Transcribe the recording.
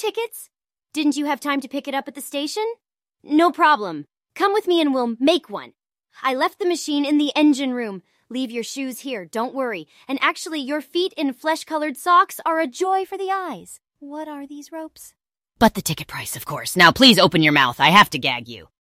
tickets? Didn't you have time to pick it up at the station? No problem. Come with me and we'll make one. I left the machine in the engine room. Leave your shoes here, don't worry. And actually, your feet in flesh colored socks are a joy for the eyes. What are these ropes? But the ticket price, of course. Now please open your mouth. I have to gag you.